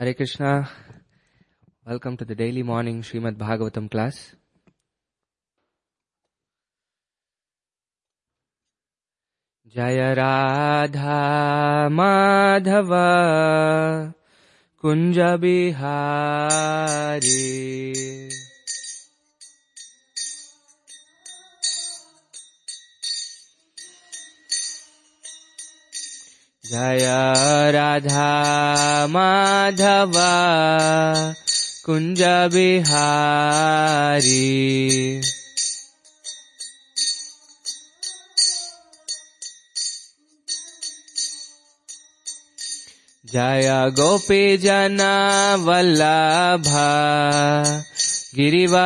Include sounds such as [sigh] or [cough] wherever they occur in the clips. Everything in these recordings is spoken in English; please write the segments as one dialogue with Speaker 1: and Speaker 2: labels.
Speaker 1: Hare Krishna. Welcome to the daily morning Srimad Bhagavatam class. Jaya Radha Madhava Kunja Bihari जय राधा माधव कुञ्जविहारी जय गोपी जनावल्लभा गिरिवराधारी।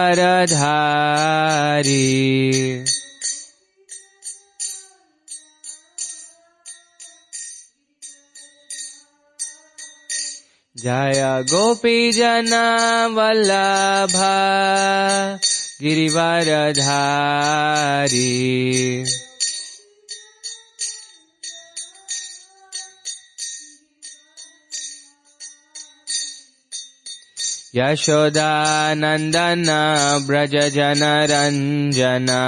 Speaker 1: जय गोपी जना वल्लभा गिरिवरधारी। यशोदानन्दन व्रज जनरञ्जना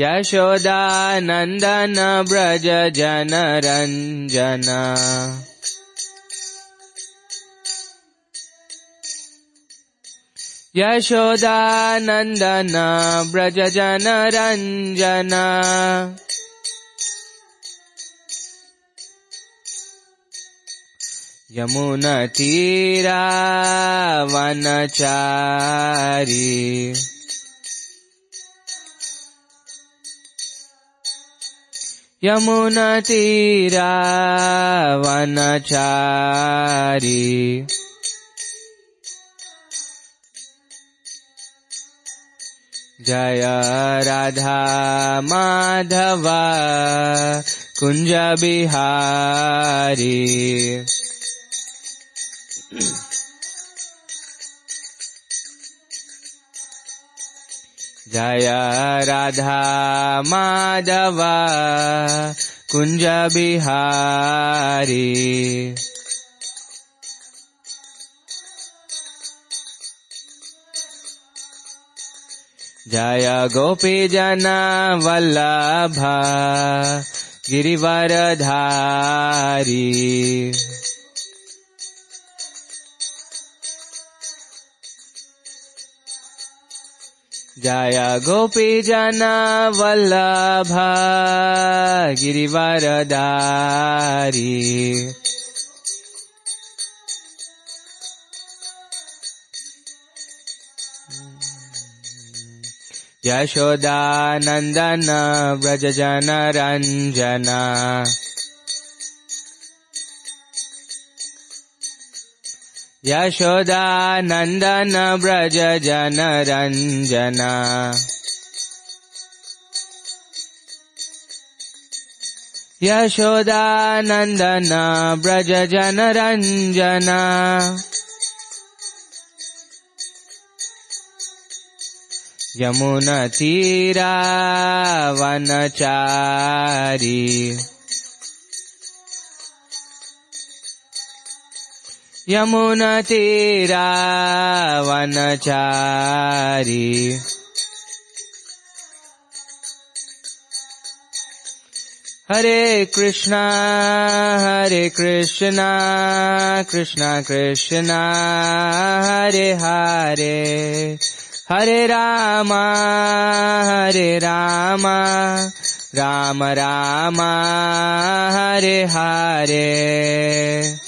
Speaker 1: यशोदानन्दन व्रज जनरञ्जन यशोदानन्दन व्रज व्रजनरञ्जन यमुनतीरावनचारि। यमुनतीरावनचारी जय राधा माधव कुञ्जबिहारी जय राधा माधव कुञ्ज बिहारी। जय गोपी जनवल्लभ गिरिवर धारी जय गोपी जन वल्लभा गिरिवरदारी। यशोदानन्दन व्रज जन रञ्जन यशोदानन्दन व्रज यशोदानन्दनरञ्जना यशोदानन्दन व्रजन रञ्जना यमुनतीरावनचारि। यमुना तीरा हरे कृष्णा हरे कृष्णा कृष्णा कृष्णा, हरे हरे। हरे रामा हरे Rama, Ram Rama, Hare Hare.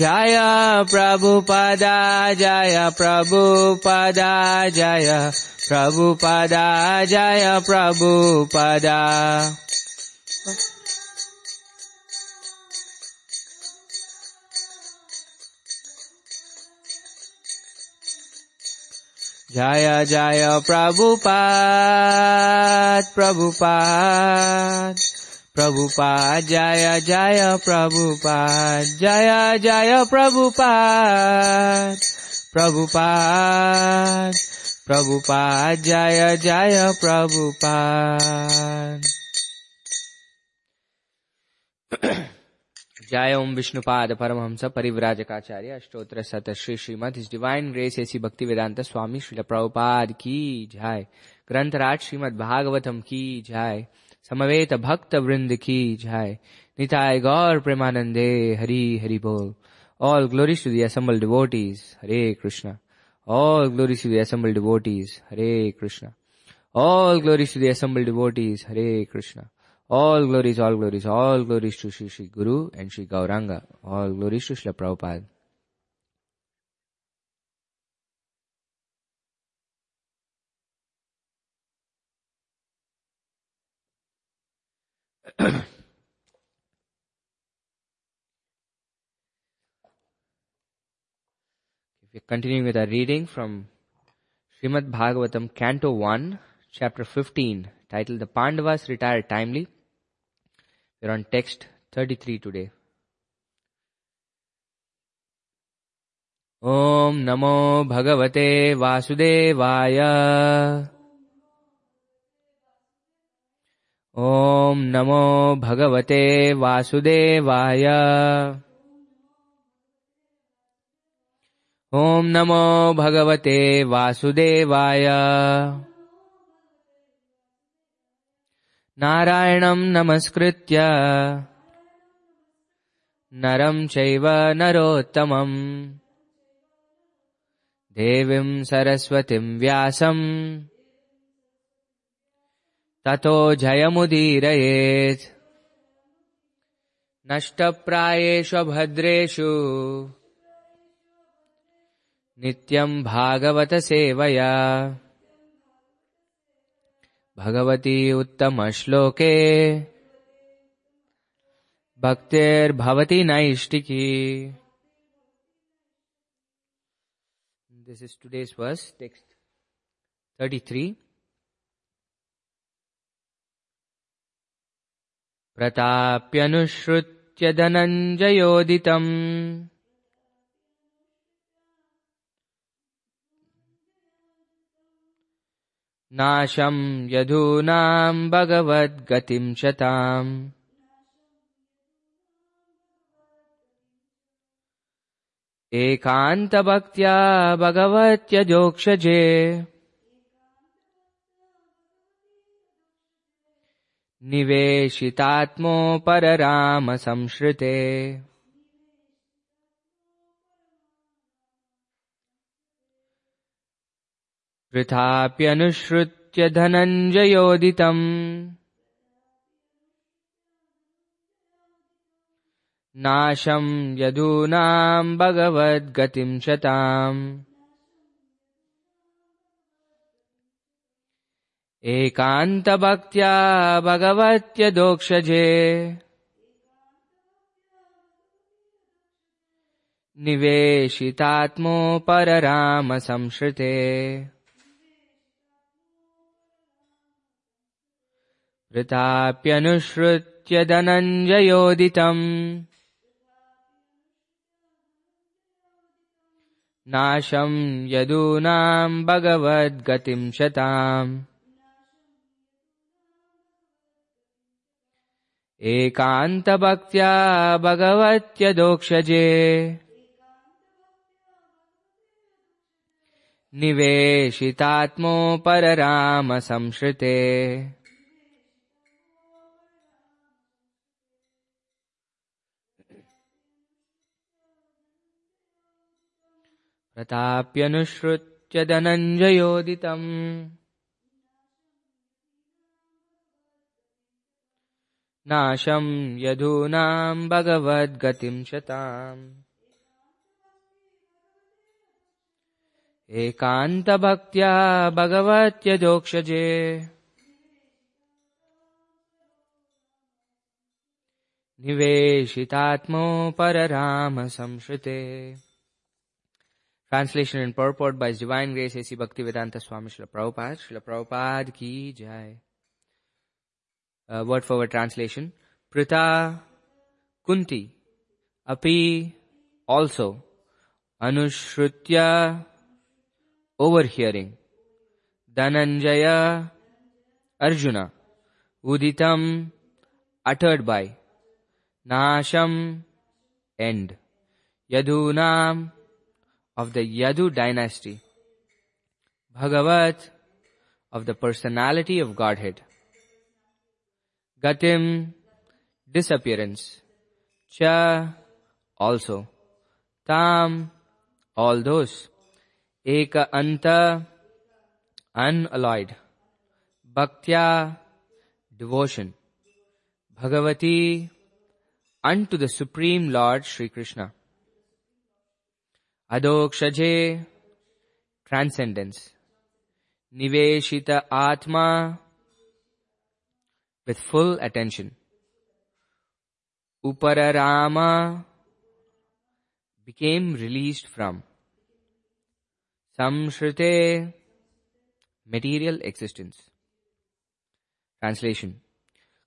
Speaker 1: Jaya Prabu Prabhupada, Jaya Prabu Prabhupada, Jaya Prabu Prabhupada, Jaya Prabu Prabhupada. Jaya Jaya Prabhupada, Prabhupada. Prabhupada जय जय प्रभुपाद जय जय प्रभुपाद प्रभुपाद प्रभुपाद जय जय प्रभुपाद जय ओम विष्णुपाद परमहंस परिव्राजकाचार्य अष्टोत्तर सत Shri Srimad his divine grace A C Bhaktivedanta स्वामी श्रील प्रभुपाद की जय। ग्रंथराज श्रीमद भागवतम की जय। समवेत भक्त वृंद की जय निताय गौर प्रेमानंदे हरि हरि बोल All glories to the assembled devotees. Hare Krishna. All glories to the assembled devotees. Hare Krishna. All glories to the assembled devotees. Hare Krishna. All glories, all glories, all glories to Shri Shri Guru and Shri Gauranga. All glories to Shri Prabhupada. We're continuing with our reading from Srimad Bhagavatam, Canto 1, Chapter 15, titled The Pandavas Retired Timely. We're on text 33 today. ॐ नमो भगवते वासुदेवाय ॐ नमो भगवते वासुदेवाय। ॐ नमो भगवते वासुदेवाय। नारायणं नमस्कृत्य नरं चैव नरोत्तमम्। देवीं सरस्वतीं व्यासम् ततो जयमुदीरयेत्। नष्टप्रायेषु भद्रेषु नित्यम् भागवतसेवया भगवती उत्तमश्लोके। भक्तिर्भवति नैष्टिकी This is today's verse, text 33. प्रताप्यनुश्रुत्यदनञ्जयोदितम् नाशम् यधूनाम् भगवद्गतिंशताम् एकान्तभक्त्या भगवत्यजोक्षजे निवेशितात्मोऽपरराम संश्रुते वृथाप्यनुश्रुत्य धनञ्जयोदितम् नाशम् यदूनाम् भगवद्गतिंशताम् एकान्तभक्त्या भगवत्य दोक्षजे निवेशितात्मोपरराम संश्रुते वृथाप्यनुश्रुत्यदनञ्जयोदितम् नाशम् यदूनाम् भगवद्गतिंशताम् एकान्तभक्त्या भगवत्यदोक्षजे। निवेशितात्मोपररामसंश्रिते। प्रताप्यनुसृत्य धनञ्जयोदितम् नाशं यधूनां भगवद्गतिं शताम् एकान्तभक्त्या भगवत्यजोक्षजे निवेशितात्मो परराम संश्रुते Translation and purport by His Divine Grace A.C. Bhaktivedanta Swami Srila Prabhupada. Srila Prabhupada ki jai. Uh, word for word translation. Pritha Kunti. Api also. Anushrutya overhearing. Dhananjaya Arjuna. Uditam uttered by. Nasham end. Yadunam of the Yadu dynasty. Bhagavat of the personality of Godhead Gatim disappearance. Cha also. Tam all those. Eka Anta unalloyed. Bhaktya devotion. Bhagavati unto the Supreme Lord Sri Krishna. Adokshaje, transcendence. Niveshita Atma, with full attention. Upararama, became released from. Samshrite, material existence. Translation.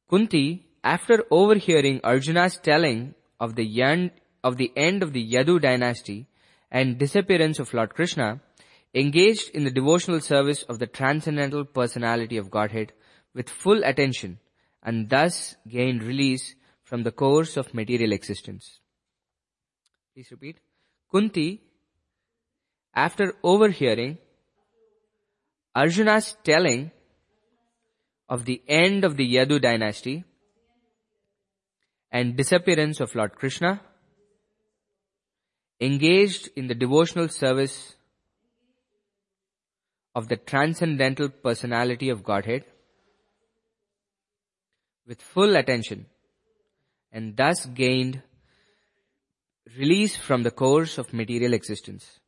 Speaker 1: Kunti after overhearing Arjuna's telling of the of the end of the Yadu dynasty and disappearance of Lord Krishna, engaged in the devotional service of the transcendental personality of Godhead with full attention and thus gained release from the course of material existence. Please repeat. Kunti, after overhearing Arjuna's telling of the end of the Yadu dynasty and disappearance of Lord Krishna, engaged in the devotional service of the transcendental personality of Godhead with full attention and thus gained release from the course of material existence.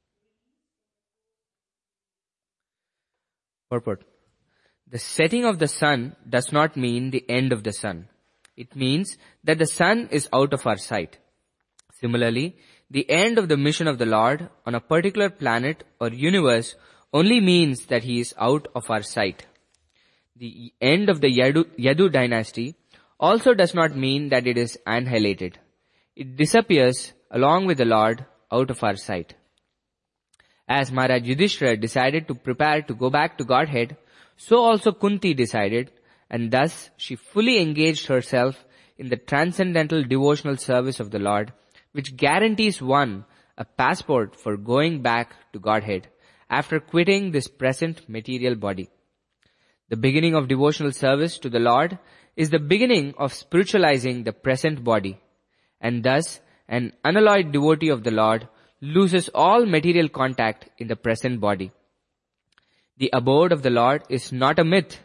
Speaker 1: Purport. The setting of the sun does not mean the end of the sun. It means that the sun is out of our sight. Similarly, the end of the mission of the Lord on a particular planet or universe only means that he is out of our sight. The end of the Yadu, Yadu dynasty also does not mean that it is annihilated. It disappears along with the Lord out of our sight. As Maharaj Yudhishthira decided to prepare to go back to Godhead, so also Kunti decided and thus she fully engaged herself in the transcendental devotional service of the Lord, which guarantees one a passport for going back to Godhead after quitting this present material body. The beginning of devotional service to the Lord is the beginning of spiritualizing the present body, and thus an unalloyed devotee of the Lord loses all material contact in the present body. The abode of the Lord is not a myth,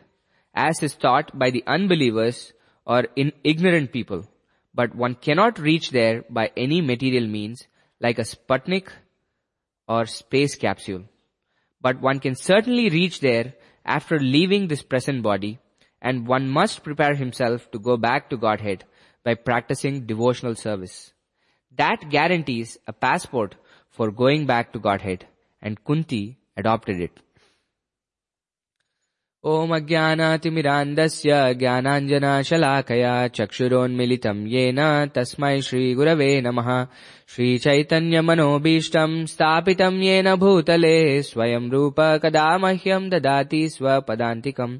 Speaker 1: as is taught by the unbelievers or ignorant people. But one cannot reach there by any material means like a Sputnik or space capsule. But one can certainly reach there after leaving this present body and one must prepare himself to go back to Godhead by practicing devotional service. That guarantees a passport for going back to Godhead and Kunti adopted it. ओमज्ञानातिमिरान्दस्य ज्ञानाञ्जनशलाकया चक्षुरोन्मिलितम् येन तस्मै श्रीगुरवे नमः। श्रीचैतन्यमनोभीष्टम् स्थापितम् येन भूतले स्वयम् रूप कदा मह्यम् ददाति स्वपदान्तिकम्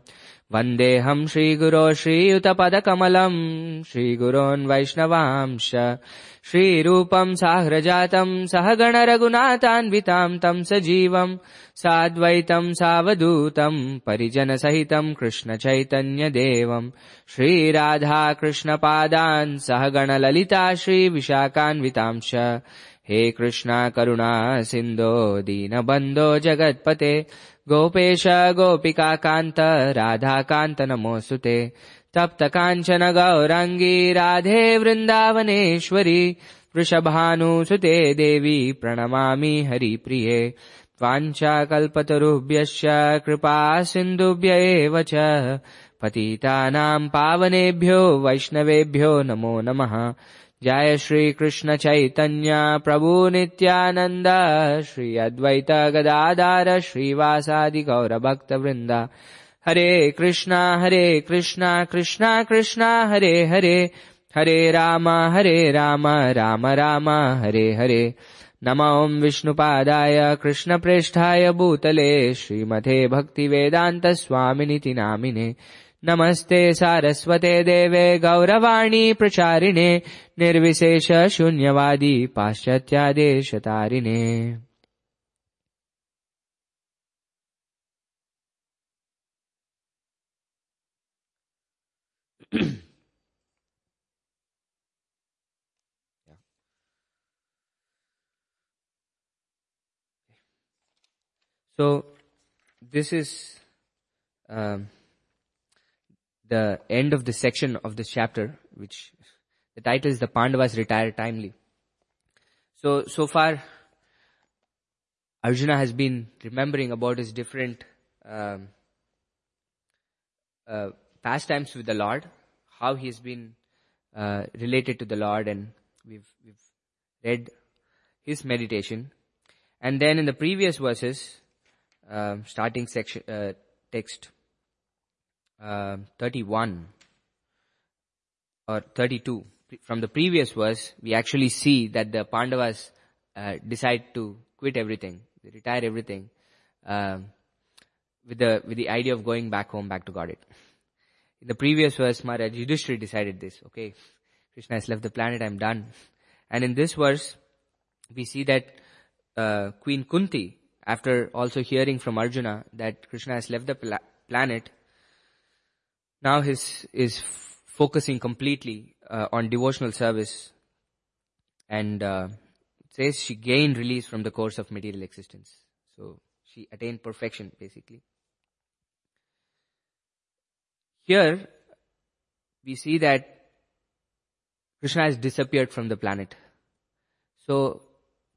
Speaker 1: वन्देऽहम् श्रीगुरो श्रीयुतपदकमलम् श्रीगुरोन् वैष्णवांश श्रीरूपम् साह्रजातम् सह गणरघुनाथान्विताम् तम् सजीवम् साद्वैतम् सावधूतम् परिजनसहितम् कृष्णचैतन्यदेवम् श्रीराधाकृष्णपादान् सह गणललिता श्रीविशाखान्वितांश। हे कृष्णा करुणा सिन्धो दीनबन्धो जगत्पते गोपेश गोपिकान्त राधाकान्त नमोऽस्तु ते। तप्त काञ्चन राधे वृन्दावनेश्वरी वृषभानुसुते देवी प्रणमामि हरिप्रिये। वाञ्छाकल्पतरुभ्यश्च कृपा सिन्धुभ्य एव च। पतितानाम् पावनेभ्यो वैष्णवेभ्यो नमो नमः जय श्रीकृष्ण चैतन्य प्रभु नित्यानन्द श्री अद्वैत गदाधार श्रीवासादि गौरभक्तवृन्द। हरे कृष्णा हरे कृष्णा कृष्णा कृष्णा हरे हरे। हरे राम हरे राम राम राम हरे हरे। नम ॐ विष्णुपादाय कृष्णप्रेष्ठाय भूतले श्रीमते भक्तिवेदान्तस्वामिनिति नामिने नमस्ते सारस्वते देवे गौरवाणी प्रचारिणे निर्विशेष शून्यवादी पाश्चात्यादेशतारिणे। So, this is um, the end of the section of this chapter, which the title is The Pandavas Retire Timely. So, so far, Arjuna has been remembering about his different um, uh, pastimes with the Lord, how he has been uh, related to the Lord, and we've, we've read his meditation. And then in the previous verses, um, starting section uh, text uh, 31 or 32 from the previous verse we actually see that the pandavas uh, decide to quit everything. They retire everything um, with the with the idea of going back home back to godhead. In the previous verse maharaj yudhishthira decided this okay krishna has left the planet i'm done. And in this verse we see that uh, queen kunti after also hearing from Arjuna that Krishna has left the pla- planet, now his is focusing completely uh, on devotional service, and uh, says she gained release from the course of material existence. So she attained perfection, basically. Here, we see that Krishna has disappeared from the planet. So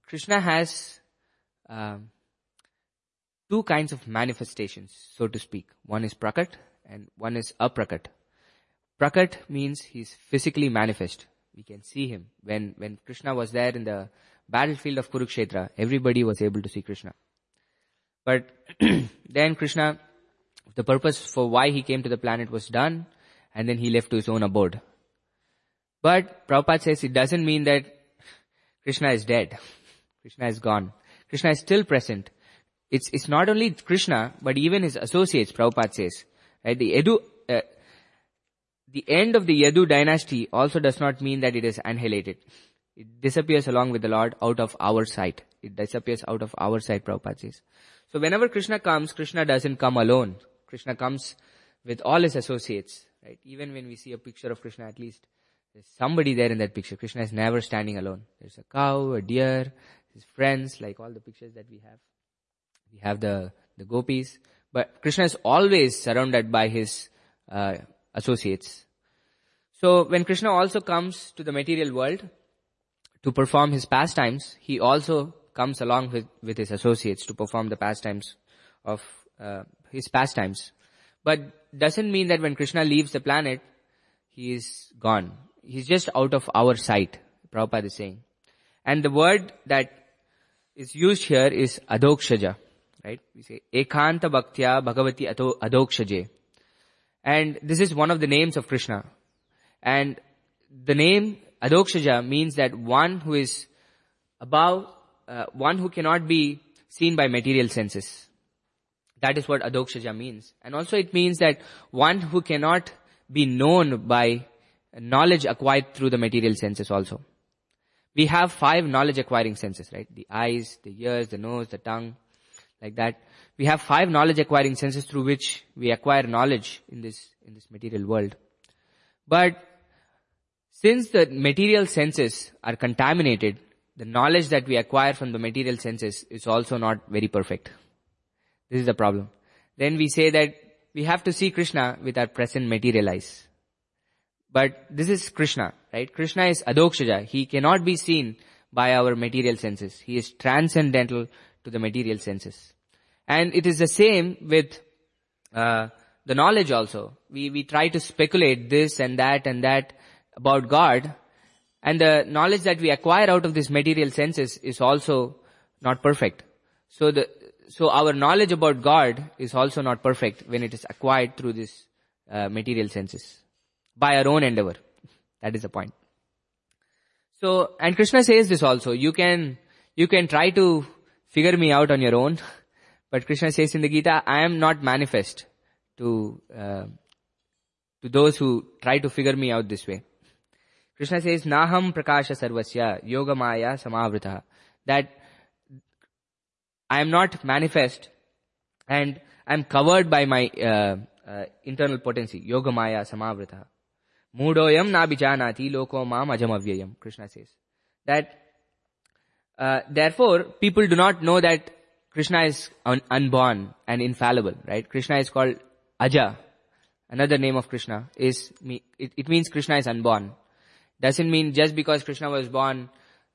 Speaker 1: Krishna has um, two kinds of manifestations, so to speak. One is prakat and one is aprakat. Prakat Prakat means he's physically manifest. We can see him. When, when Krishna was there in the battlefield of Kurukshetra, everybody was able to see Krishna. But [clears throat] then Krishna, the purpose for why he came to the planet was done, and then he left to his own abode. But Prabhupada says it doesn't mean that Krishna is dead. Krishna is gone. Krishna is still present. It's, it's not only Krishna, but even his associates, Prabhupada says. Right? The Yadu, uh, the end of the Yadu dynasty also does not mean that it is annihilated. It disappears along with the Lord out of our sight. It disappears out of our sight, Prabhupada says. So whenever Krishna comes, Krishna doesn't come alone. Krishna comes with all his associates, right? Even when we see a picture of Krishna, at least there's somebody there in that picture. Krishna is never standing alone. There's a cow, a deer, his friends, like all the pictures that we have. We have the, the gopis. But Krishna is always surrounded by his uh, associates. So when Krishna also comes to the material world to perform his pastimes, he also comes along with, with his associates to perform the pastimes of uh, his pastimes. But doesn't mean that when Krishna leaves the planet, he is gone. He's just out of our sight, Prabhupada is saying. And the word that is used here is adokshaja right? We say Ekanta Bhaktya Bhagavati Ato. And this is one of the names of Krishna. And the name Adokshaja means that one who is above, uh, one who cannot be seen by material senses. That is what Adokshaja means. And also it means that one who cannot be known by knowledge acquired through the material senses also. We have five knowledge acquiring senses, right? The eyes, the ears, the nose, the tongue, like that. We have five knowledge acquiring senses through which we acquire knowledge in this, in this material world. But since the material senses are contaminated, the knowledge that we acquire from the material senses is also not very perfect. This is the problem. Then we say that we have to see Krishna with our present material eyes. But this is Krishna, right? Krishna is Adokshaja. He cannot be seen by our material senses. He is transcendental to the material senses. And it is the same with uh, the knowledge also. We, we try to speculate this and that and that about God. And the knowledge that we acquire out of this material senses is also not perfect. So the, so our knowledge about God is also not perfect when it is acquired through this uh, material senses by our own endeavor. That is the point. So, and Krishna says this also, you can, you can try to figure me out on your own, [laughs] but Krishna says in the Gita, I am not manifest to, uh, to those who try to figure me out this way. Krishna says, Naham prakasha sarvasya yoga maya samavrita. That I am not manifest and I am covered by my uh, uh, internal potency, yoga maya samavrita. Mudoyam nabijanati loko mam ajamavyayam, Krishna says. That, uh, therefore, people do not know that Krishna is un- unborn and infallible, right? Krishna is called Aja. Another name of Krishna is, it, it means Krishna is unborn. Doesn't mean just because Krishna was born,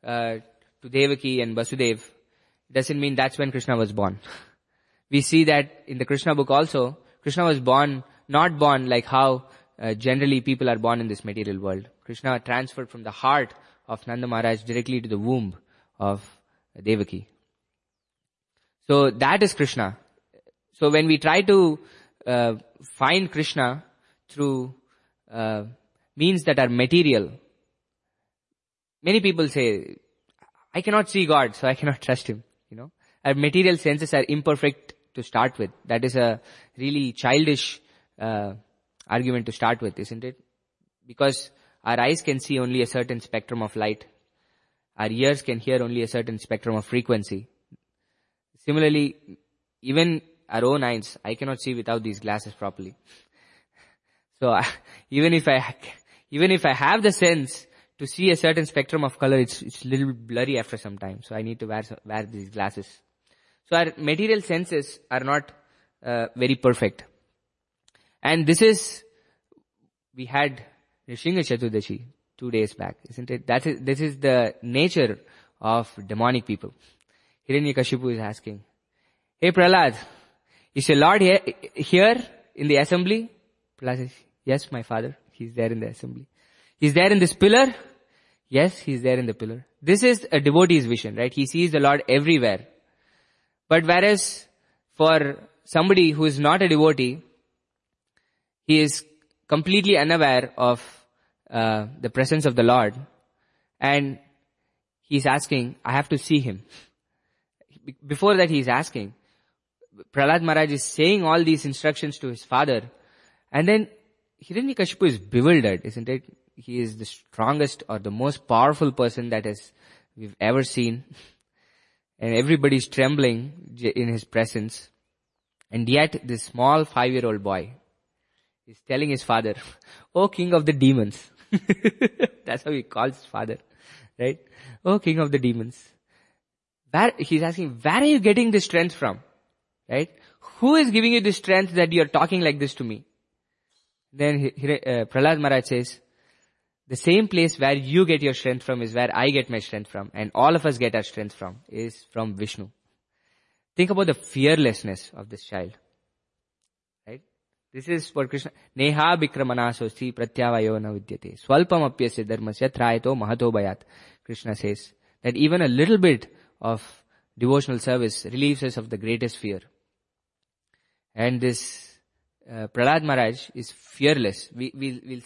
Speaker 1: uh, to Devaki and Vasudev, doesn't mean that's when Krishna was born. [laughs] We see that in the Krishna book also, Krishna was born, not born like how uh, generally people are born in this material world. Krishna transferred from the heart of Nanda Maharaj directly to the womb of Devaki. So that is Krishna. So when we try to uh, find Krishna through uh, means that are material, many people say, I cannot see God, so I cannot [laughs] trust Him. You know, our material senses are imperfect to start with. That is a really childish uh, argument to start with, isn't it? Because our eyes can see only a certain spectrum of light. Our ears can hear only a certain spectrum of frequency. Similarly, even our own eyes, I cannot see without these glasses properly. So [laughs] even if I, even if I have the sense to see a certain spectrum of color, it's, it's a little blurry after some time. So I need to wear, wear these glasses. So our material senses are not uh, very perfect. And this is, we had Nrisingha Chaturdashi two days back, isn't it? That is, this is the nature of demonic people. Hiranyakashipu is asking, Hey Prahlad, is your Lord here, here in the assembly? Prahlad says, Yes, my father. He's there in the assembly. He's there in this pillar. Yes, he's there in the pillar. This is a devotee's vision, right? He sees the Lord everywhere. But whereas for somebody who is not a devotee, he is completely unaware of uh, the presence of the Lord and he's asking, I have to see him. Before that he's asking, Prahlad Maharaj is saying all these instructions to his father and then Hiranyakashipu is bewildered, isn't it? He is the strongest or the most powerful person that has we've ever seen. [laughs] And everybody's trembling in his presence. And yet this small five-year-old boy is telling his father, [laughs] Oh king of the demons. [laughs] That's how he calls his father. Right? Oh king of the demons. Where, he's asking, where are you getting this strength from? Right? Who is giving you this strength that you're talking like this to me? Then uh, Prahlad Maharaj says, the same place where you get your strength from is where I get my strength from. And all of us get our strength from is from Vishnu. Think about the fearlessness of this child. Right? This is what Krishna, neha vikramanasosti pratyavayo na vidyate. Swalpam apyasya dharmasya trayato mahato bayat. Krishna says that even a little bit of devotional service relieves us of the greatest fear. And this uh, Prahlad Maharaj is fearless. We will we'll,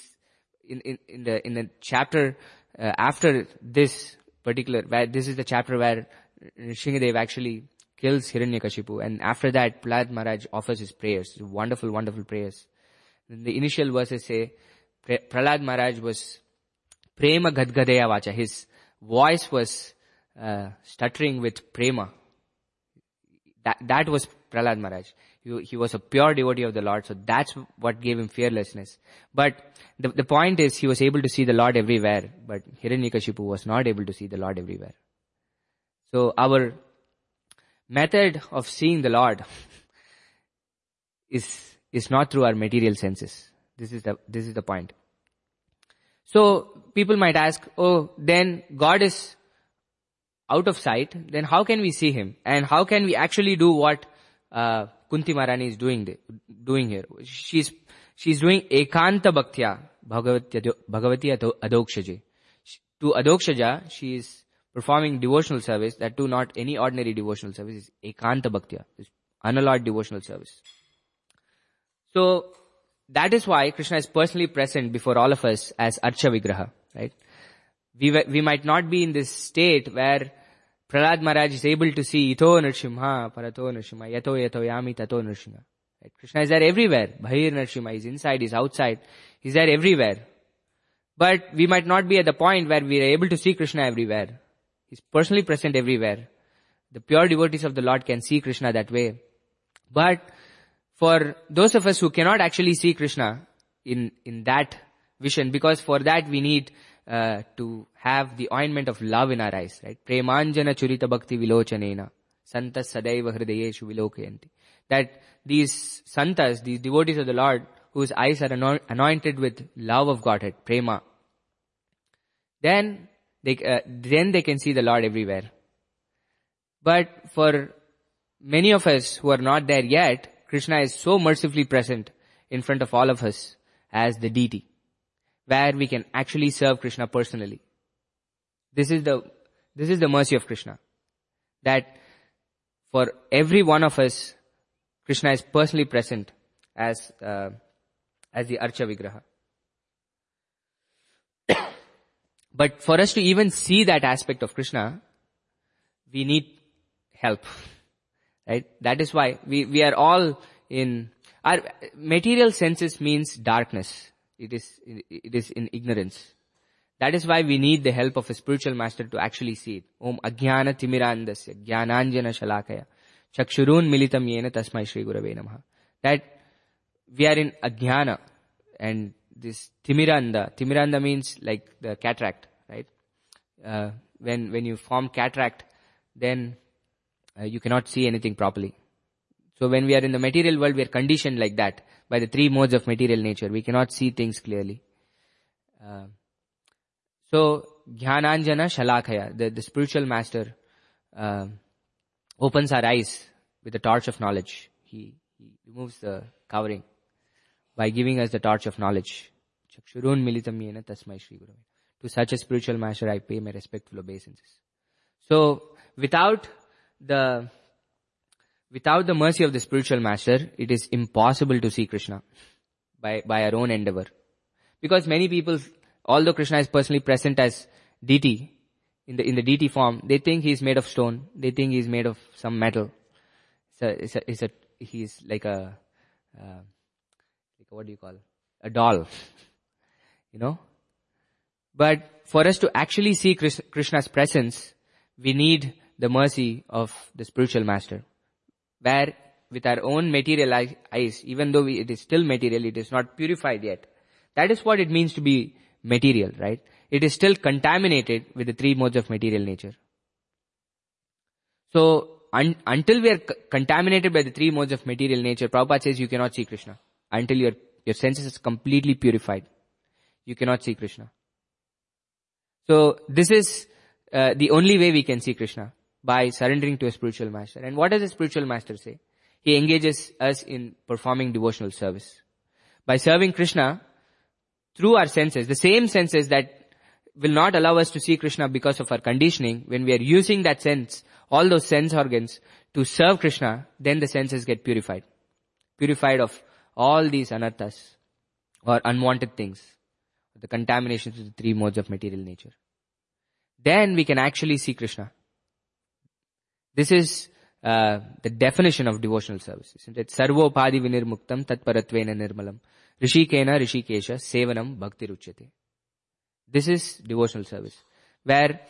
Speaker 1: in, in, in the in the chapter uh, after this particular where this is the chapter where Shingadev actually kills Hiranyakashipu. And after that, Prahlad Maharaj offers his prayers. Wonderful, wonderful prayers. In the initial verses say, Prahlad Maharaj was prema gadgadeya vacha. His voice was uh, stuttering with prema. That, that was Prahlad Maharaj. He, he, was a pure devotee of the Lord, so that's what gave him fearlessness. But the, the point is, he was able to see the Lord everywhere, but Hiranyakashipu was not able to see the Lord everywhere. So our method of seeing the Lord [laughs] is, is not through our material senses. This is the, this is the point. So people might ask, oh, then God is out of sight, then how can we see him? And how can we actually do what uh, Kunti Maharani is doing doing here? She's she's doing ekanta bhaktya bhagavati adokshaji. To adokshaja, she is performing devotional service. That too, not any ordinary devotional service. Is ekanta bhaktya, is unalloyed devotional service. So that is why Krishna is personally present before all of us as Archa Vigraha, right? We, we might not be in this state where Prahlad Maharaj is able to see Ito Nrsimha, Parato Nrsimha, Yato Yato Yami Tato Nrsimha. Right? Krishna is there everywhere. Bhahir Nrsimha is inside, he's outside. He's there everywhere. But we might not be at the point where we are able to see Krishna everywhere. He's personally present everywhere. The pure devotees of the Lord can see Krishna that way. But for those of us who cannot actually see Krishna in, in that vision, because for that we need uh, to have the ointment of love in our eyes, right? Premanjana churita bhakti vilochanena. Santas sadaiva hridayeshu vilokayanti. That these santas, these devotees of the Lord, whose eyes are anointed with love of Godhead, prema, then they, uh, then they can see the Lord everywhere. But for many of us who are not there yet, Krishna is so mercifully present in front of all of us as the deity, where we can actually serve Krishna personally. This is the, this is the mercy of Krishna. That for every one of us, Krishna is personally present as, uh, as the Archa Vigraha. [coughs] but for us to even see that aspect of Krishna, we need help. Right? That is why we, we are all in, our material senses means darkness. It is, it is in ignorance. That is why we need the help of a spiritual master to actually see it. Om ajnana timirandasya jnananjana shalakaya chakshurun militam yena tasmai shri gurave namaha. That we are in agyana and this timiranda, timiranda means like the cataract, right? Uh, when, when you form cataract, then uh, you cannot see anything properly. So when we are in the material world, we are conditioned like that by the three modes of material nature. We cannot see things clearly. Uh, so Jnananjana Shalakaya, the, the spiritual master, uh, opens our eyes with the torch of knowledge. He, he removes the covering by giving us the torch of knowledge. Chakshurun militam yena tasmai Shri Guru. To such a spiritual master, I pay my respectful obeisances. So, without the without the mercy of the spiritual master, it is impossible to see Krishna by, by our own endeavor. Because many people, although Krishna is personally present as deity, in the, in the deity form, they think he's made of stone. They think he's made of some metal. It's a, it's a, it's a he's like a, uh, like what do you call? A doll. you know? But for us to actually see Krishna's presence, we need the mercy of the spiritual master. Where with our own material eyes, even though we, it is still material, it is not purified yet. That is what it means to be material, right? It is still contaminated with the three modes of material nature. So, un- until we are c- contaminated by the three modes of material nature, Prabhupada says you cannot see Krishna. Until your, your senses is completely purified. You cannot see Krishna. So, this is uh, the only way we can see Krishna by surrendering to a spiritual master. And what does a spiritual master say? He engages us in performing devotional service. By serving Krishna through our senses, the same senses that will not allow us to see Krishna because of our conditioning, when we are using that sense, all those sense organs to serve Krishna, then the senses get purified. Purified of all these anarthas or unwanted things, the contaminations of the three modes of material nature. Then we can actually see Krishna. This is uh, the definition of devotional service, isn't it? Sarvopadi vinirmuktam tatparatvena nirmalam. Rishikena rishikesha sevanam bhakti ruchyate. This is devotional service. Where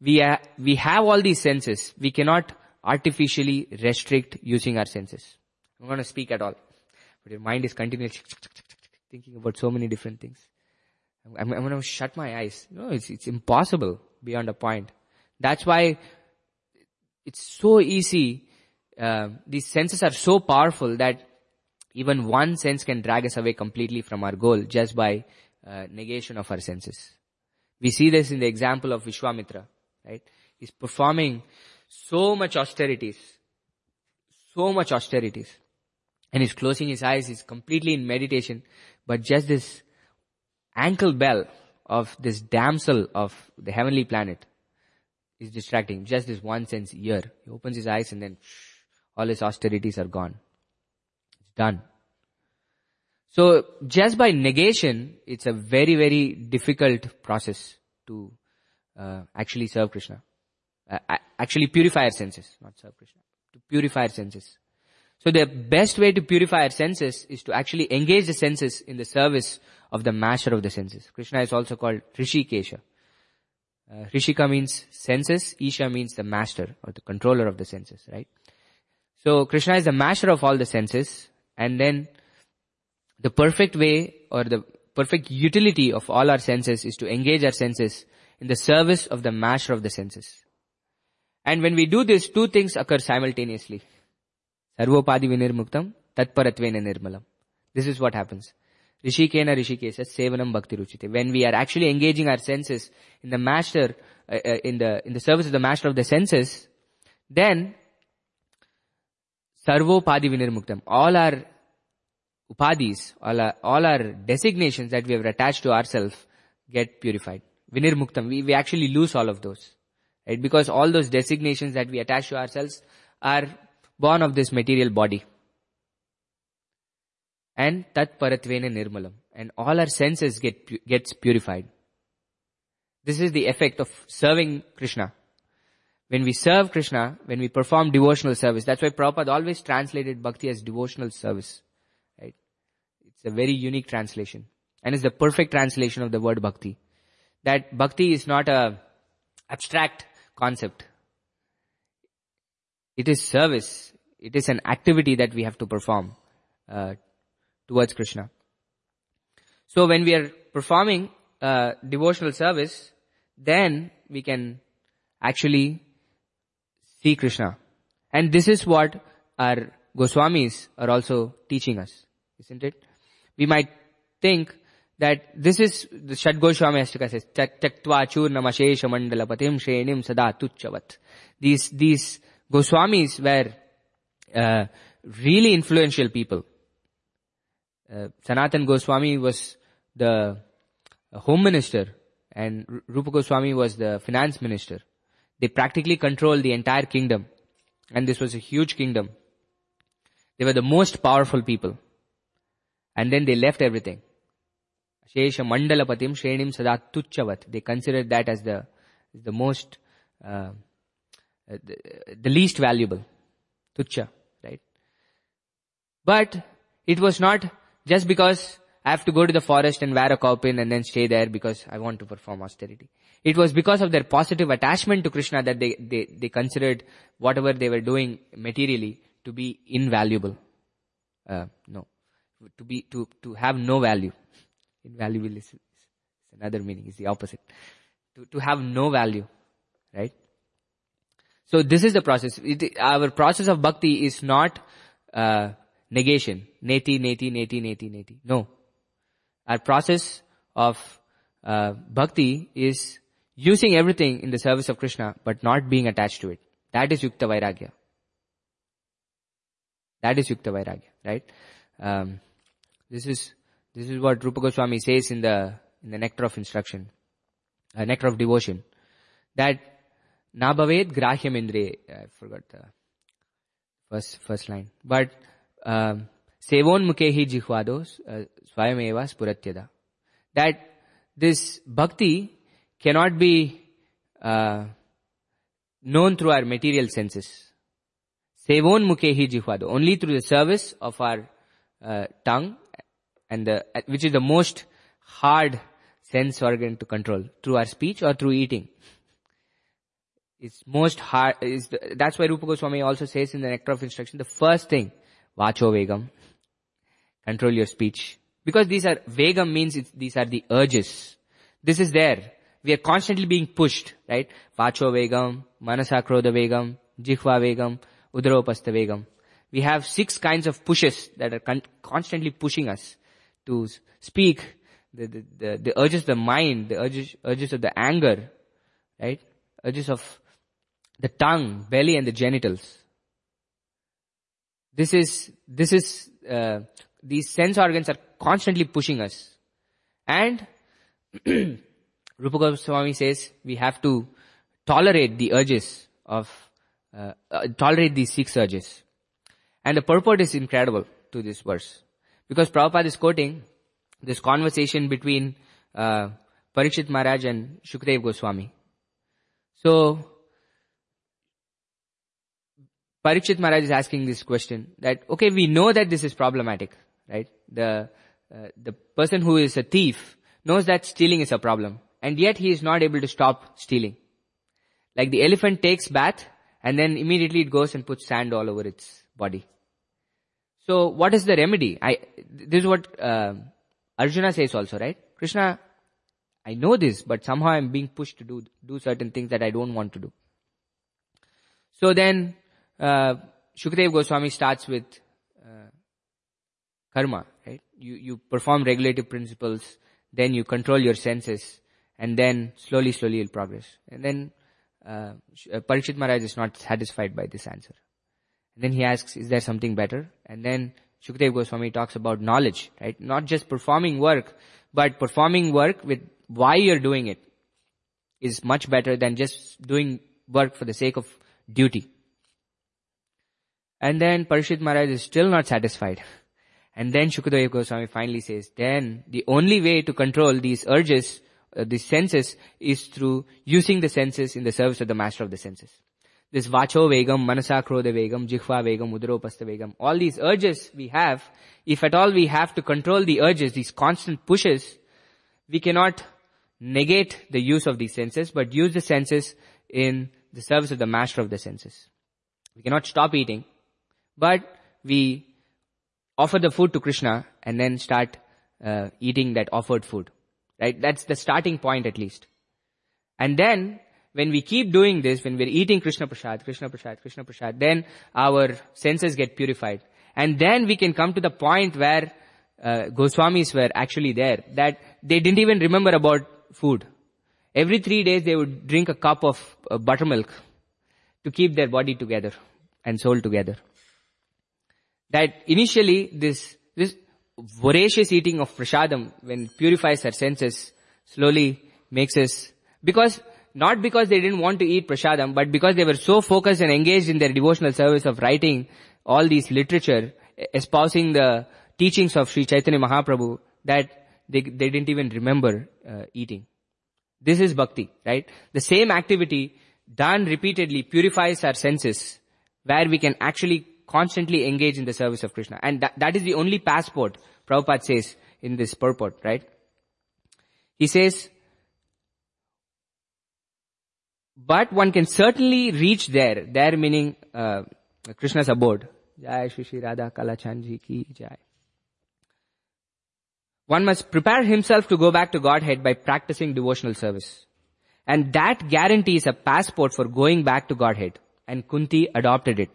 Speaker 1: we, ha- we have all these senses, we cannot artificially restrict using our senses. I'm going to speak at all. But your mind is continually thinking about so many different things. I'm, I'm going to shut my eyes. No, it's, it's impossible beyond a point. That's why it's so easy. Uh, these senses are so powerful that even one sense can drag us away completely from our goal just by uh, negation of our senses. We see this in the example of Vishwamitra, right? is performing so much austerities, so much austerities. And he's closing his eyes, he's completely in meditation, but just this ankle bell of this damsel of the heavenly planet is distracting. Just this one sense ear. He opens his eyes and then all his austerities are gone. It's done. So just by negation, it's a very, very difficult process to uh, actually serve Krishna. Uh, actually purify our senses, not serve Krishna. To purify our senses. So the best way to purify our senses is to actually engage the senses in the service of the master of the senses. Krishna is also called Rishikesha. Uh, Rishika means senses, Isha means the master or the controller of the senses, right? So Krishna is the master of all the senses and then the perfect way or the perfect utility of all our senses is to engage our senses in the service of the master of the senses. And when we do this, two things occur simultaneously. Sarvopadi vinirmuktam, tatparatvena nirmalam. This is what happens. Rishikena rishikesa sevanam bhakti ruchite. When we are actually engaging our senses in the master, uh, uh, in the, in the service of the master of the senses, then sarvopadi vinirmuktam. All our upadis, all our, all our designations that we have attached to ourselves get purified. Vinirmuktam. We, we actually lose all of those. Right? Because all those designations that we attach to ourselves are born of this material body. And tat paratvena nirmalam. And all our senses get, gets purified. This is the effect of serving Krishna. When we serve Krishna, when we perform devotional service, that's why Prabhupada always translated bhakti as devotional service. Right? It's a very unique translation. And it's the perfect translation of the word bhakti. That bhakti is not a abstract concept. It is service. It is an activity that we have to perform uh, towards Krishna. So when we are performing uh, devotional service, then we can actually see Krishna. And this is what our Goswamis are also teaching us, isn't it? We might think that this is the Shad Goswami Ashtaka says, Tyaktva churnamashesha mandalapatim shrenim sada tuchavat. These, these Goswamis were uh, really influential people. Uh, Sanatan Goswami was the home minister and Rupa Goswami was the finance minister. They practically controlled the entire kingdom. And this was a huge kingdom. They were the most powerful people. And then they left everything. Tuchavat. They considered that as the, the most, uh, the, the least valuable. Tucha, right? But it was not just because I have to go to the forest and wear a kaupin and then stay there because I want to perform austerity. It was because of their positive attachment to Krishna that they, they, they considered whatever they were doing materially to be invaluable. Uh, no. To be, to, to have no value. Invaluable is, is another meaning, is the opposite. To, to have no value. Right? So this is the process. It, our process of bhakti is not, uh, negation. Neti, neti, neti, neti, neti. No. Our process of uh, bhakti is using everything in the service of Krishna, but not being attached to it. That is Yukta Vairagya. That is Yukta Vairagya, right? Um, this is this is what Rupa Goswami says in the in the Nectar of Instruction, uh, Nectar of Devotion, that Nabhaved Grahyam Indre. I forgot the first first line, but hi jihvado uh, swayameva spuratyada. That this bhakti cannot be uh, known through our material senses. Sevon hi jihvado. Only through the service of our uh, tongue and which is the most hard sense organ to control through our speech or through eating. It's most hard, that's why Rupa Goswami also says in the Nectar of Instruction, the first thing, vacho vegam, Control your speech. Because these are, vegam means these are the urges. This is there. We are constantly being pushed, right? Vacho vegam, manasa krodha vegam, jihva vegam, udropasta vegam. We have six kinds of pushes that are con- constantly pushing us to speak. The, the, the, the urges of the mind, the urges, urges of the anger, right? Urges of the tongue, belly and the genitals. This is, this is, uh, these sense organs are constantly pushing us. And [clears throat] Rupa Goswami says we have to tolerate the urges of, uh, uh, tolerate these six urges. And the purport is incredible to this verse. Because Prabhupada is quoting this conversation between uh, Parikshit Maharaj and Shukdev Goswami. So, Parikshit Maharaj is asking this question that, okay, we know that this is problematic, right? The, uh, the person who is a thief knows that stealing is a problem and yet he is not able to stop stealing. Like the elephant takes bath and then immediately it goes and puts sand all over its body. So what is the remedy? I, this is what uh, Arjuna says also, right? Krishna, I know this, but somehow I'm being pushed to do, do certain things that I don't want to do. So then, uh, Goswami starts with uh, karma, right? You, you perform regulative principles, then you control your senses, and then slowly, slowly you'll progress. And then uh, uh Parikshit Maharaj is not satisfied by this answer. And then he asks, is there something better? And then Shukdev Goswami talks about knowledge, right? Not just performing work, but performing work with why you're doing it is much better than just doing work for the sake of duty. And then Parikshit Maharaj is still not satisfied. And then Shukadeva Goswami finally says, then the only way to control these urges, uh, these senses, is through using the senses in the service of the master of the senses. This vacho vegam, manasa krodha vegam, jihva vegam, udropasta vegam, all these urges we have, if at all we have to control the urges, these constant pushes, we cannot negate the use of these senses, but use the senses in the service of the master of the senses. We cannot stop eating, but we offer the food to Krishna and then start uh, eating that offered food. Right? That's the starting point at least. And then, when we keep doing this, when we're eating Krishna Prasad, Krishna Prasad, Krishna Prasad, then our senses get purified. And then we can come to the point where uh, Goswamis were actually there, that they didn't even remember about food. Every three days they would drink a cup of uh, buttermilk to keep their body together and soul together. That initially this, this voracious eating of prasadam, when it purifies our senses, slowly makes us, because, not because they didn't want to eat prasadam, but because they were so focused and engaged in their devotional service of writing all these literature, espousing the teachings of Sri Chaitanya Mahaprabhu, that they, they didn't even remember uh, eating. This is bhakti, right? The same activity done repeatedly purifies our senses where we can actually constantly engage in the service of Krishna. And that, that is the only passport, Prabhupada says in this purport, right? He says, but one can certainly reach there, there meaning uh, Krishna's abode. Jai Shri Radha ki Jai. One must prepare himself to go back to Godhead by practicing devotional service. And that guarantees a passport for going back to Godhead. And Kunti adopted it.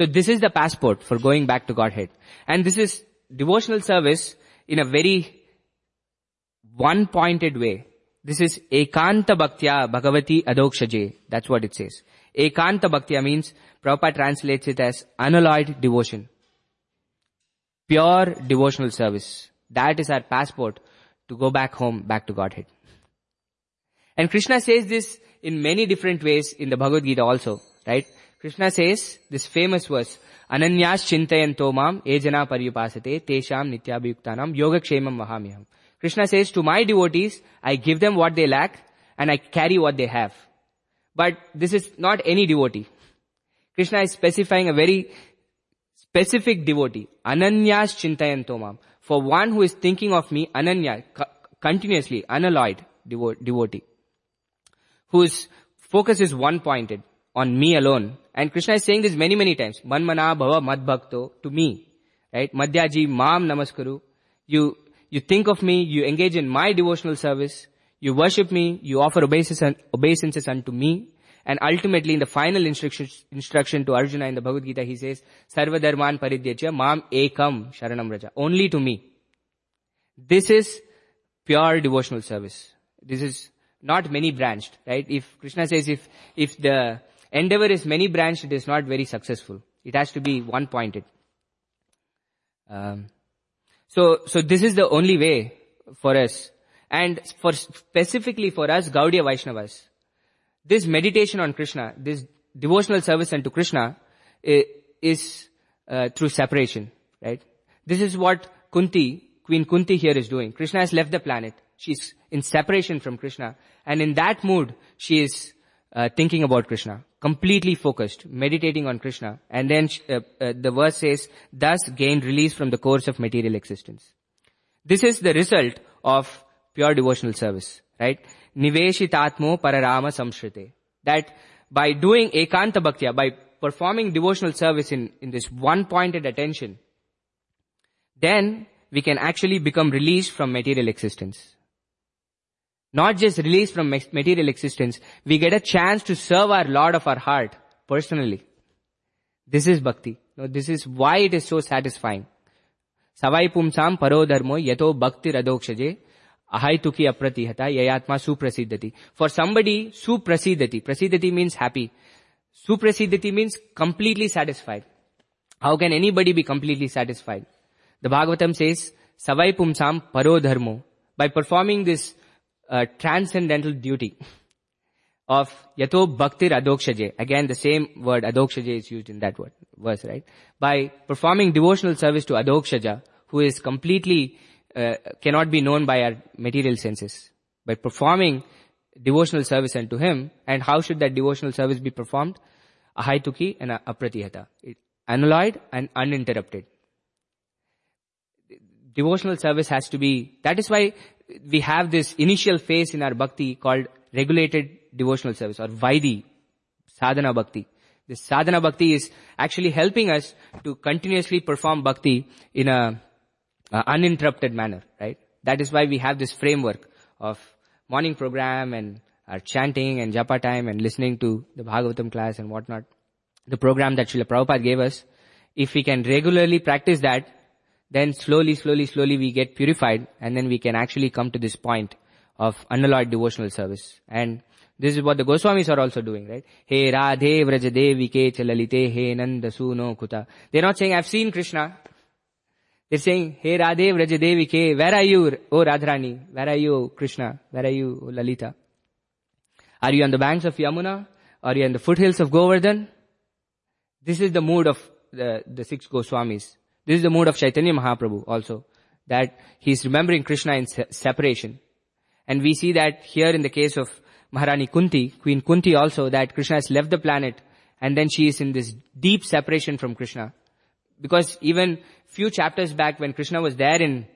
Speaker 1: So this is the passport for going back to Godhead. And this is devotional service in a very one-pointed way. This is Ekanta Bhaktya Bhagavati Adokshaje. That's what it says. Ekanta Bhaktya means, Prabhupada translates it as unalloyed devotion pure devotional service. That is our passport to go back home, back to Godhead. And Krishna says this in many different ways in the Bhagavad Gita also, right? Krishna says this famous verse, Ananyas chintayanto mam ejana paryupasate tesham nityabhayuktanam yogakshemam vahamyam. Krishna says to my devotees, I give them what they lack and I carry what they have. But this is not any devotee. Krishna is specifying a very specific devotee, ananyas chintayantomam. For one who is thinking of me, ananya, continuously, unalloyed devo- devotee, whose focus is one pointed on me alone. And Krishna is saying this many, many times. Manmana bhava madbhakto to me. Right? Madhyaji mam namaskaru. You, you think of me, you engage in my devotional service, you worship me, you offer obeisances unto me, and ultimately in the final instruction, instruction to Arjuna in the Bhagavad Gita, he says, Sarva dharman paridyacha mam ekam sharanam raja. Only to me. This is pure devotional service. This is not many branched, right? If Krishna says if, if the endeavor is many branched, it is not very successful. It has to be one pointed. Um, so, so this is the only way for us. And for specifically for us, Gaudiya Vaishnavas, this meditation on Krishna, this devotional service unto Krishna is uh, through separation, right? This is what Kunti, Queen Kunti here is doing. Krishna has left the planet. She's in separation from Krishna. And in that mood, she is uh, thinking about Krishna, completely focused, meditating on Krishna. And then uh, uh, the verse says, thus gained release from the course of material existence. This is the result of pure devotional service, right? Niveshitatmo pararama samshrite. That by doing ekanta bhaktya, by performing devotional service in, in this one-pointed attention, then we can actually become released from material existence. Not just released from material existence, we get a chance to serve our Lord of our heart personally. This is bhakti. No, this is why it is so satisfying. Savai pumsam paro dharmo yato bhakti radokshaje ahaituki apratihata yayatma suprasiddhati. For somebody, suprasiddhati. Prasiddhati means happy. Suprasiddhati means completely satisfied. How can anybody be completely satisfied? The Bhagavatam says, Savai pumsam paro dharmo. By performing this uh, transcendental duty of yato bhaktir adokshaje. Again, the same word adokshaje is used in that word, verse, right? By performing devotional service to adokshaja, who is completely, uh, cannot be known by our material senses. By performing devotional service unto him, and how should that devotional service be performed? Ahaituki and apratihata. Unalloyed and uninterrupted. Devotional service has to be, that is why we have this initial phase in our bhakti called regulated devotional service or Vaidi, sadhana bhakti. This sadhana bhakti is actually helping us to continuously perform bhakti in a, a uninterrupted manner, right? That is why we have this framework of morning program and our chanting and japa time and listening to the Bhagavatam class and whatnot. The program that Srila Prabhupada gave us, if we can regularly practice that, then slowly, slowly, slowly we get purified and then we can actually come to this point of unalloyed devotional service. And this is what the Goswamis are also doing, right? Hey Radhe Vrajadevike Chalalite Hey Nanda Suno Kuta. They're not saying, I've seen Krishna. They're saying, Hey Radhe Vrajadevike, where are you, O Radharani? Where are you, Krishna? Where are you, o Lalita? Are you on the banks of Yamuna? Are you on the foothills of Govardhan? This is the mood of the, the six Goswamis. This is the mood of Chaitanya Mahaprabhu also, that he is remembering Krishna in se- separation. And we see that here in the case of Maharani Kunti, Queen Kunti also, that Krishna has left the planet and then she is in this deep separation from Krishna. Because even few chapters back when Krishna was there in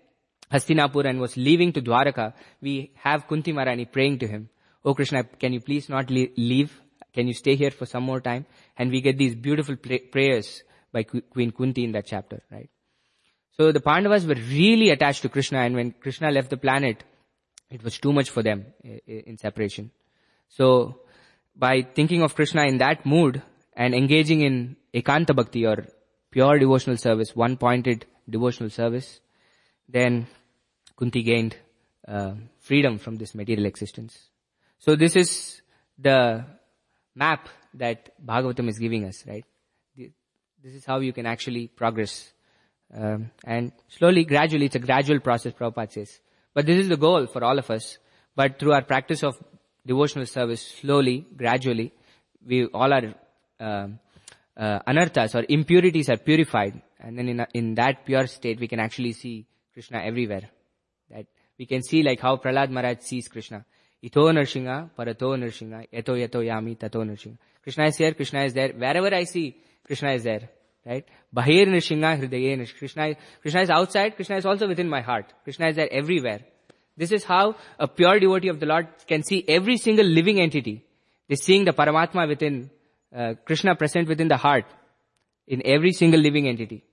Speaker 1: Hastinapur and was leaving to Dwaraka, we have Kunti Maharani praying to him, Oh Krishna, can you please not leave? Can you stay here for some more time? And we get these beautiful prayers by Queen Kunti in that chapter, right? So the Pandavas were really attached to Krishna and when Krishna left the planet, it was too much for them in separation. So by thinking of Krishna in that mood and engaging in ekanta bhakti or pure devotional service, one-pointed devotional service, then Kunti gained uh, freedom from this material existence. So this is the map that Bhagavatam is giving us, right? This is how you can actually progress. Um, and slowly, gradually, it's a gradual process, Prabhupada says. But this is the goal for all of us. But through our practice of devotional service, slowly, gradually, we all our uh, uh, anarthas or impurities are purified. And then in, a, in that pure state, we can actually see Krishna everywhere. That we can see like how Prahlad Maharaj sees Krishna. Ito Narshinga, Parato Narshinga, Eto Yato Yami, Tato Narshinga. Krishna is here, Krishna is there. Wherever I see Krishna is there, right? Bahir Nrishinga Hridaye nish Krishna, Krishna is outside, Krishna is also within my heart. Krishna is there everywhere. This is how a pure devotee of the Lord can see every single living entity. They're seeing the Paramatma within, uh, Krishna present within the heart in every single living entity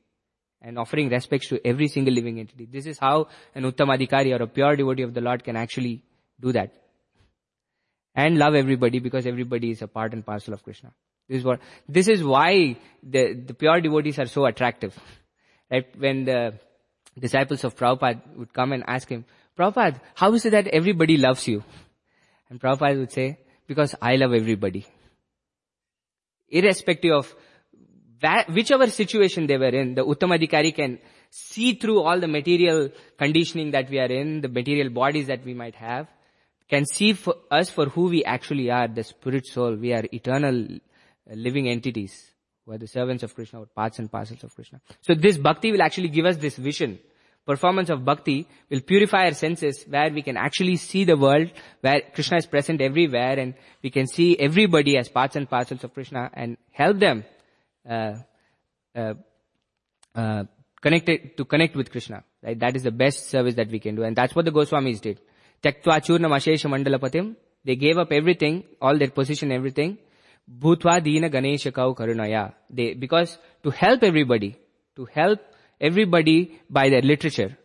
Speaker 1: and offering respects to every single living entity. This is how an Uttamadhikari or a pure devotee of the Lord can actually do that. And love everybody because everybody is a part and parcel of Krishna. This is what, this is why the, the pure devotees are so attractive. Right? When the disciples of Prabhupada would come and ask him, Prabhupada, how is it that everybody loves you? And Prabhupada would say, because I love everybody. Irrespective of that, whichever situation they were in, the Uttamadhikari can see through all the material conditioning that we are in, the material bodies that we might have, can see for us for who we actually are, the spirit soul. We are eternal living entities. We are the servants of Krishna, or parts and parcels of Krishna. So this bhakti will actually give us this vision. Performance of bhakti will purify our senses where we can actually see the world, where Krishna is present everywhere and we can see everybody as parts and parcels of Krishna and help them uh, uh, uh, to connect with Krishna. Right? That is the best service that we can do, and that's what the Goswamis did. They gave up everything, all their position, everything. Bhutva dina ganesha kau karunaya. They, because to help everybody, to help everybody by their literature,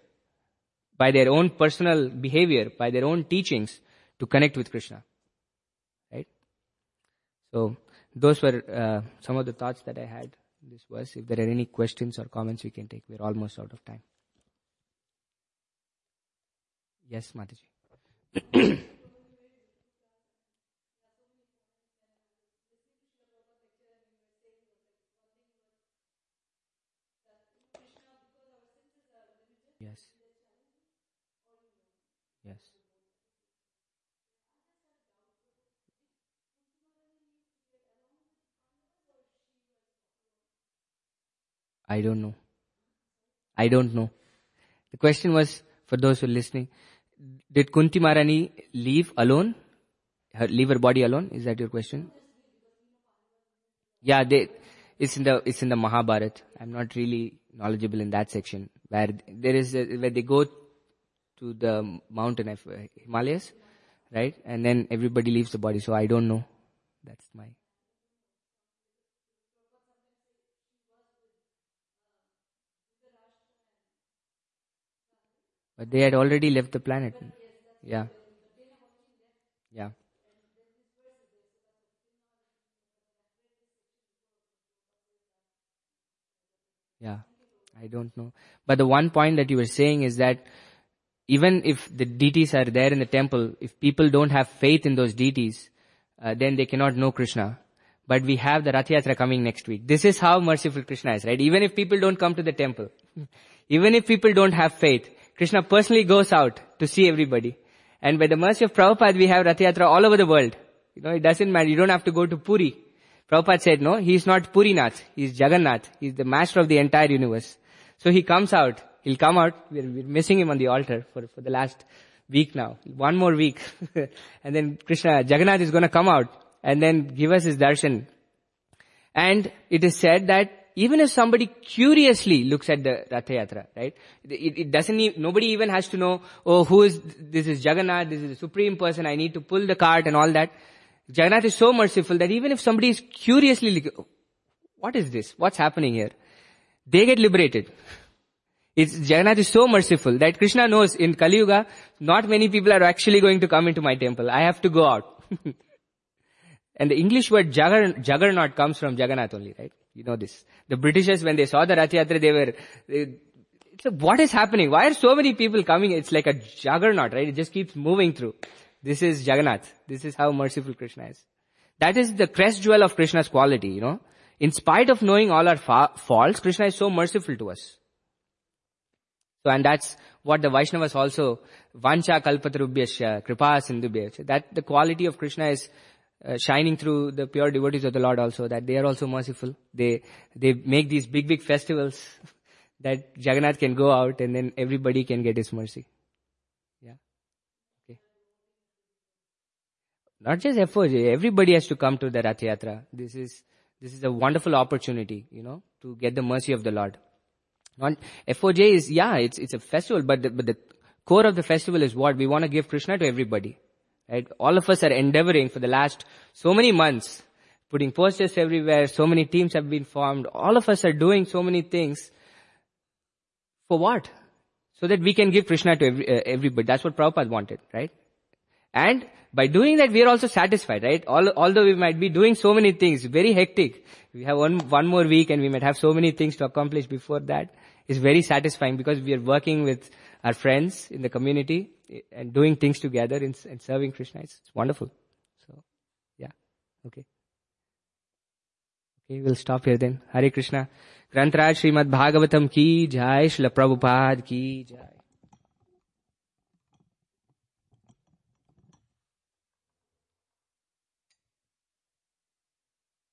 Speaker 1: by their own personal behavior, by their own teachings, to connect with Krishna. Right? So, those were uh, some of the thoughts that I had this was, If there are any questions or comments we can take, we're almost out of time. Yes, Mataji. [clears throat] yes. Yes. I don't know. I don't know. The question was, for those who are listening, did Kunti Maharani leave alone? Her, leave her body alone? Is that your question? Yeah, they, it's in the, it's in the Mahabharata. I'm not really knowledgeable in that section where there is, a, where they go to the mountain of Himalayas, right? And then everybody leaves the body. So I don't know. That's my. But they had already left the planet. Yeah. Yeah. Yeah. I don't know. But the one point that you were saying is that even if the deities are there in the temple, if people don't have faith in those deities, uh, then they cannot know Krishna. But we have the Rath Yatra coming next week. This is how merciful Krishna is, right? Even if people don't come to the temple, [laughs] even if people don't have faith, Krishna personally goes out to see everybody. And by the mercy of Prabhupada, we have Rath all over the world. You know, it doesn't matter. You don't have to go to Puri. Prabhupada said, no, he's not Purinath. He's Jagannath. He's the master of the entire universe. So he comes out. He'll come out. We're, we're missing him on the altar for, for the last week now. One more week. [laughs] and then Krishna, Jagannath is gonna come out and then give us his darshan. And it is said that even if somebody curiously looks at the Rath Yatra, right? It, it doesn't even, nobody even has to know, oh, who is, this is Jagannath, this is the supreme person, I need to pull the cart and all that. Jagannath is so merciful that even if somebody is curiously, like, what is this? What's happening here? They get liberated. It's, Jagannath is so merciful that Krishna knows in Kali Yuga, not many people are actually going to come into my temple. I have to go out. [laughs] and the English word juggernaut comes from Jagannath only, right? You know this. The Britishers, when they saw the Rath Yatra, they were, they, what is happening? Why are so many people coming? It's like a juggernaut, right? It just keeps moving through. This is Jagannath. This is how merciful Krishna is. That is the crest jewel of Krishna's quality, you know. In spite of knowing all our fa- faults, Krishna is so merciful to us. So, and that's what the Vaishnavas also, Vancha Kalpatarubhyasya, Kripa Sindhubhyasya, that the quality of Krishna is uh, shining through the pure devotees of the Lord also, that they are also merciful. They, they make these big, big festivals that Jagannath can go out and then everybody can get his mercy. Yeah. Okay. Not just FOJ, everybody has to come to the Rath Yatra. This is, this is a wonderful opportunity, you know, to get the mercy of the Lord. Not, FOJ is, yeah, it's, it's a festival, but the, but the core of the festival is what? We want to give Krishna to everybody. Right? All of us are endeavoring for the last so many months, putting posters everywhere, so many teams have been formed, all of us are doing so many things. For what? So that we can give Krishna to every, uh, everybody. That's what Prabhupada wanted, right? And by doing that, we are also satisfied, right? All, although we might be doing so many things, very hectic. We have one, one more week and we might have so many things to accomplish before that. It's very satisfying because we are working with our friends in the community and doing things together and, and serving Krishna. It's, it's wonderful. So, yeah. Okay. Okay, we'll stop here then. Hare Krishna. Grantraj Srimad Bhagavatam ki jai, Srila Prabhupada ki jai.